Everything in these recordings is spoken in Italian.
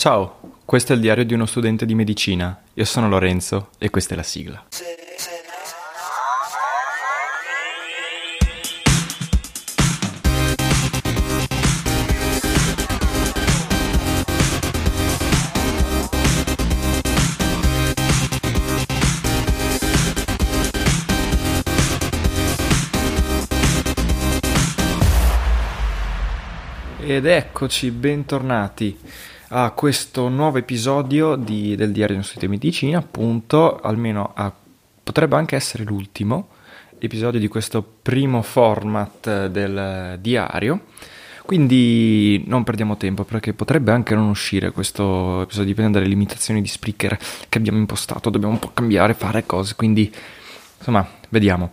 Ciao, questo è il diario di uno studente di medicina. Io sono Lorenzo e questa è la sigla. Ed eccoci, bentornati a questo nuovo episodio di, del Diario di uno studente di medicina, appunto, almeno a, potrebbe anche essere l'ultimo episodio di questo primo format del diario. Quindi non perdiamo tempo perché potrebbe anche non uscire questo episodio, dipende dalle limitazioni di speaker che abbiamo impostato, dobbiamo un po' cambiare, fare cose, quindi insomma, vediamo.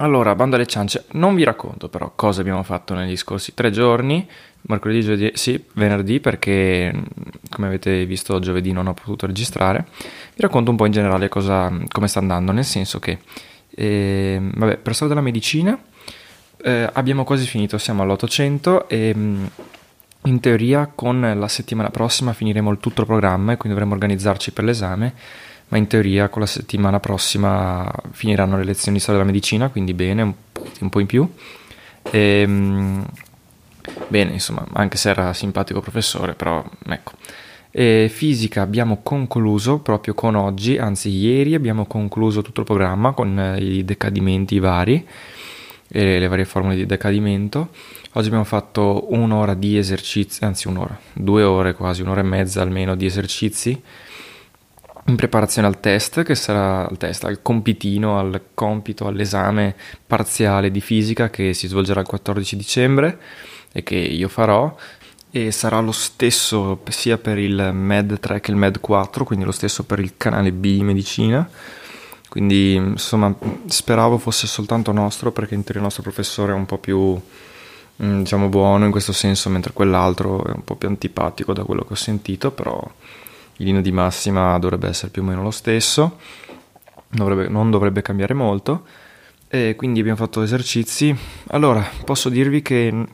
Allora, bando alle ciance, non vi racconto però cosa abbiamo fatto negli scorsi tre giorni, mercoledì, giovedì, sì, venerdì perché come avete visto giovedì non ho potuto registrare, vi racconto un po' in generale cosa, come sta andando, nel senso che, eh, vabbè, per storia della medicina eh, abbiamo quasi finito, siamo all'800 e in teoria con la settimana prossima finiremo il tutto il programma e quindi dovremo organizzarci per l'esame ma in teoria con la settimana prossima finiranno le lezioni di storia della medicina, quindi bene, un po', in più. E, ehm, bene, insomma, anche se era simpatico professore, però ecco. E fisica abbiamo concluso proprio con oggi, anzi ieri abbiamo concluso tutto il programma con eh, i decadimenti vari e le varie formule di decadimento. Oggi abbiamo fatto un'ora di esercizi, anzi un'ora, due ore quasi, un'ora e mezza almeno di esercizi in preparazione al test, che sarà al test, al compitino, al compito, all'esame parziale di fisica che si svolgerà il 14 dicembre e che io farò e sarà lo stesso sia per il Med 3 che il Med 4, quindi lo stesso per il canale B di medicina. Quindi insomma speravo fosse soltanto nostro perché in teoria il nostro professore è un po' più mm, diciamo buono in questo senso, mentre quell'altro è un po' più antipatico da quello che ho sentito, però in linea di massima dovrebbe essere più o meno lo stesso, dovrebbe, non dovrebbe cambiare molto. E quindi abbiamo fatto esercizi. Allora, posso dirvi che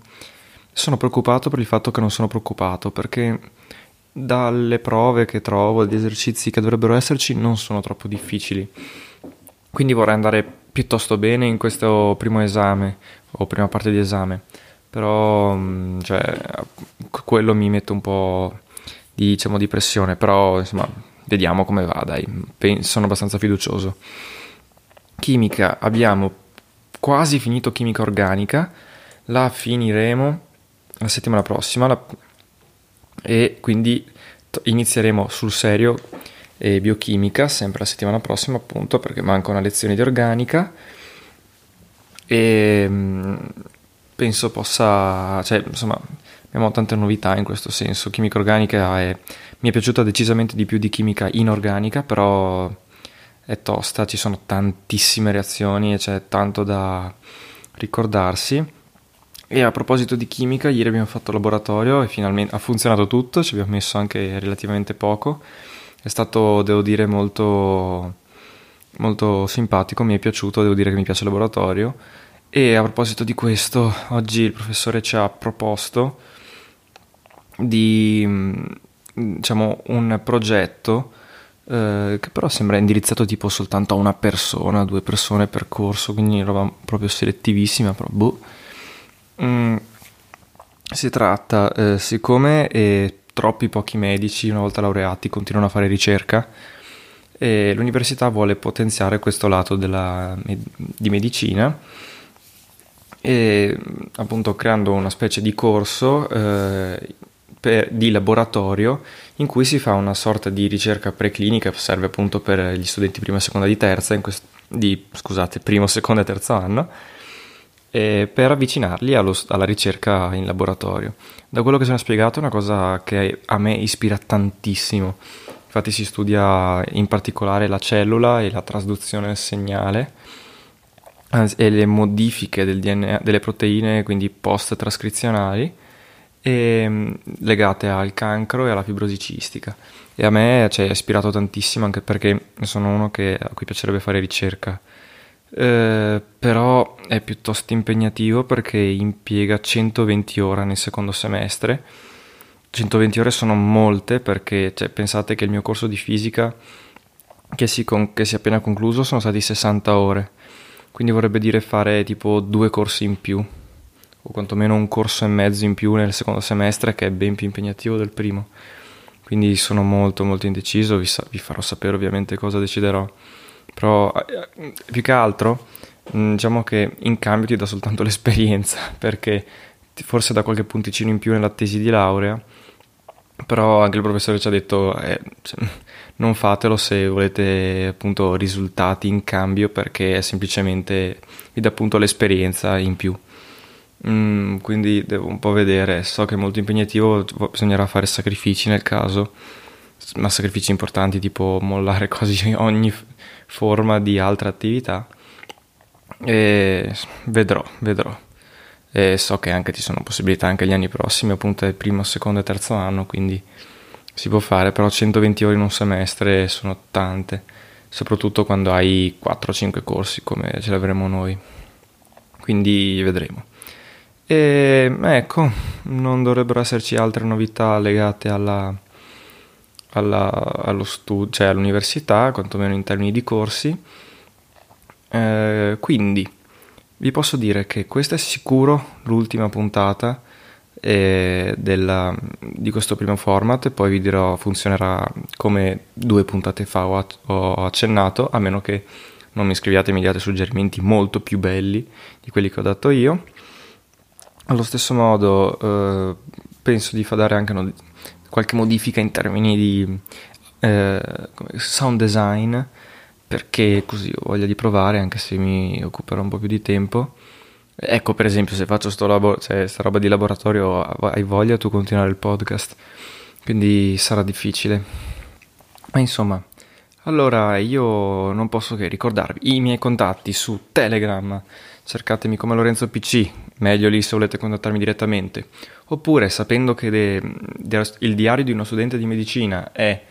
sono preoccupato per il fatto che non sono preoccupato, perché dalle prove che trovo, gli esercizi che dovrebbero esserci, non sono troppo difficili. Quindi vorrei andare piuttosto bene in questo primo esame, o prima parte di esame. Però, mm, cioè, quello mi mette un po' di, diciamo, di pressione, però insomma vediamo come va, dai, sono abbastanza fiducioso. Chimica, abbiamo quasi finito chimica organica, la finiremo la settimana prossima la, e quindi inizieremo sul serio e biochimica sempre la settimana prossima appunto perché manca una lezione di organica e mm, penso possa, cioè insomma abbiamo tante novità in questo senso. Chimica organica è, mi è piaciuta decisamente di più di chimica inorganica, però è tosta, ci sono tantissime reazioni e c'è tanto da ricordarsi. E a proposito di chimica, ieri abbiamo fatto laboratorio e finalmente ha funzionato tutto, ci abbiamo messo anche relativamente poco. È stato, devo dire, molto, molto simpatico, mi è piaciuto, devo dire che mi piace il laboratorio. E a proposito di questo, oggi il professore ci ha proposto di mm, diciamo, un progetto eh, che però sembra indirizzato tipo soltanto a una persona, due persone per corso, quindi roba proprio selettivissima, però boh. Mm, si tratta, eh, siccome è troppi pochi medici, una volta laureati, continuano a fare ricerca e l'università vuole potenziare questo lato della, di medicina e appunto creando una specie di corso eh, per, di laboratorio in cui si fa una sorta di ricerca preclinica, serve appunto per gli studenti prima, seconda di terza, quest- di, scusate, primo, secondo e terzo anno, eh, per avvicinarli allo, alla ricerca in laboratorio. Da quello che si è spiegato è una cosa che a me ispira tantissimo. Infatti si studia in particolare la cellula e la trasduzione del segnale e le modifiche del DNA, delle proteine, quindi post-trascrizionali, e, legate al cancro e alla fibrosi cistica. E a me ci cioè, ispirato tantissimo anche perché sono uno che, a cui piacerebbe fare ricerca. Eh, però è piuttosto impegnativo perché impiega 120 ore nel secondo semestre. 120 ore sono molte perché cioè, pensate che il mio corso di fisica che si, con, che si è appena concluso sono stati 60 ore quindi vorrebbe dire fare tipo due corsi in più, o quantomeno un corso e mezzo in più nel secondo semestre, che è ben più impegnativo del primo. Quindi sono molto molto indeciso, vi, sa- vi farò sapere ovviamente cosa deciderò. Però eh, più che altro, mm, diciamo che in cambio ti dà soltanto l'esperienza, perché forse da qualche punticino in più nella tesi di laurea, però anche il professore ci ha detto eh, non fatelo se volete appunto risultati in cambio perché semplicemente vi dà appunto l'esperienza in più. Mm, quindi devo un po' vedere, so che è molto impegnativo, bisognerà fare sacrifici nel caso, ma sacrifici importanti tipo mollare quasi ogni forma di altra attività. E vedrò, vedrò. E so che anche ci sono possibilità anche gli anni prossimi, appunto il primo, secondo e terzo anno, quindi si può fare, però 120 ore in un semestre sono tante, soprattutto quando hai 4-5 corsi come ce l'avremo noi. Quindi vedremo. E ecco, non dovrebbero esserci altre novità legate alla, alla, allo studio, cioè all'università, quantomeno in termini di corsi. Eh, quindi vi posso dire che questa è sicuro l'ultima puntata eh, della, di questo primo format, poi vi dirò funzionerà come due puntate fa ho, ho accennato, a meno che non mi scriviate e mi diate suggerimenti molto più belli di quelli che ho dato io. Allo stesso modo eh, penso di fare anche no, qualche modifica in termini di eh, sound design perché così ho voglia di provare anche se mi occuperò un po' più di tempo. Ecco, per esempio, se faccio sto labo- cioè, sta roba di laboratorio, hai voglia tu continuare il podcast, quindi sarà difficile. Ma insomma, allora io non posso che ricordarvi i miei contatti su Telegram, cercatemi come Lorenzo PC, meglio lì se volete contattarmi direttamente, oppure sapendo che de, de, il diario di uno studente di medicina è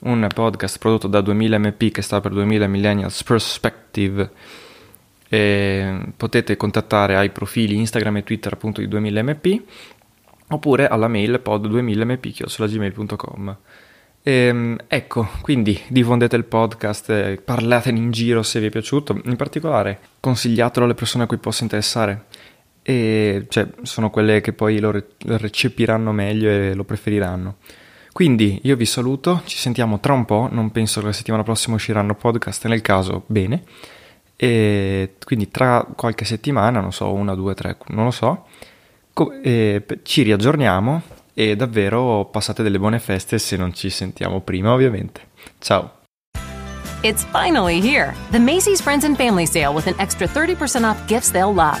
un podcast prodotto da 2000 MP che sta per 2000 Millennials Perspective eh, potete contattare ai profili Instagram e Twitter appunto di 2000mp oppure alla mail pod2000mp.gmail.com ehm, ecco, quindi diffondete il podcast, eh, parlatene in giro se vi è piaciuto, in particolare consigliatelo alle persone a cui possa interessare e cioè, sono quelle che poi lo, re- lo recepiranno meglio e lo preferiranno. Quindi io vi saluto, ci sentiamo tra un po', non penso che la settimana prossima usciranno podcast, nel caso bene. E quindi tra qualche settimana, non so, una, due, tre, non lo so, co- ci riaggiorniamo e davvero passate delle buone feste se non ci sentiamo prima, ovviamente. Ciao! It's finally here, the Macy's Friends and Family Sale with an extra 30% off gifts they'll love.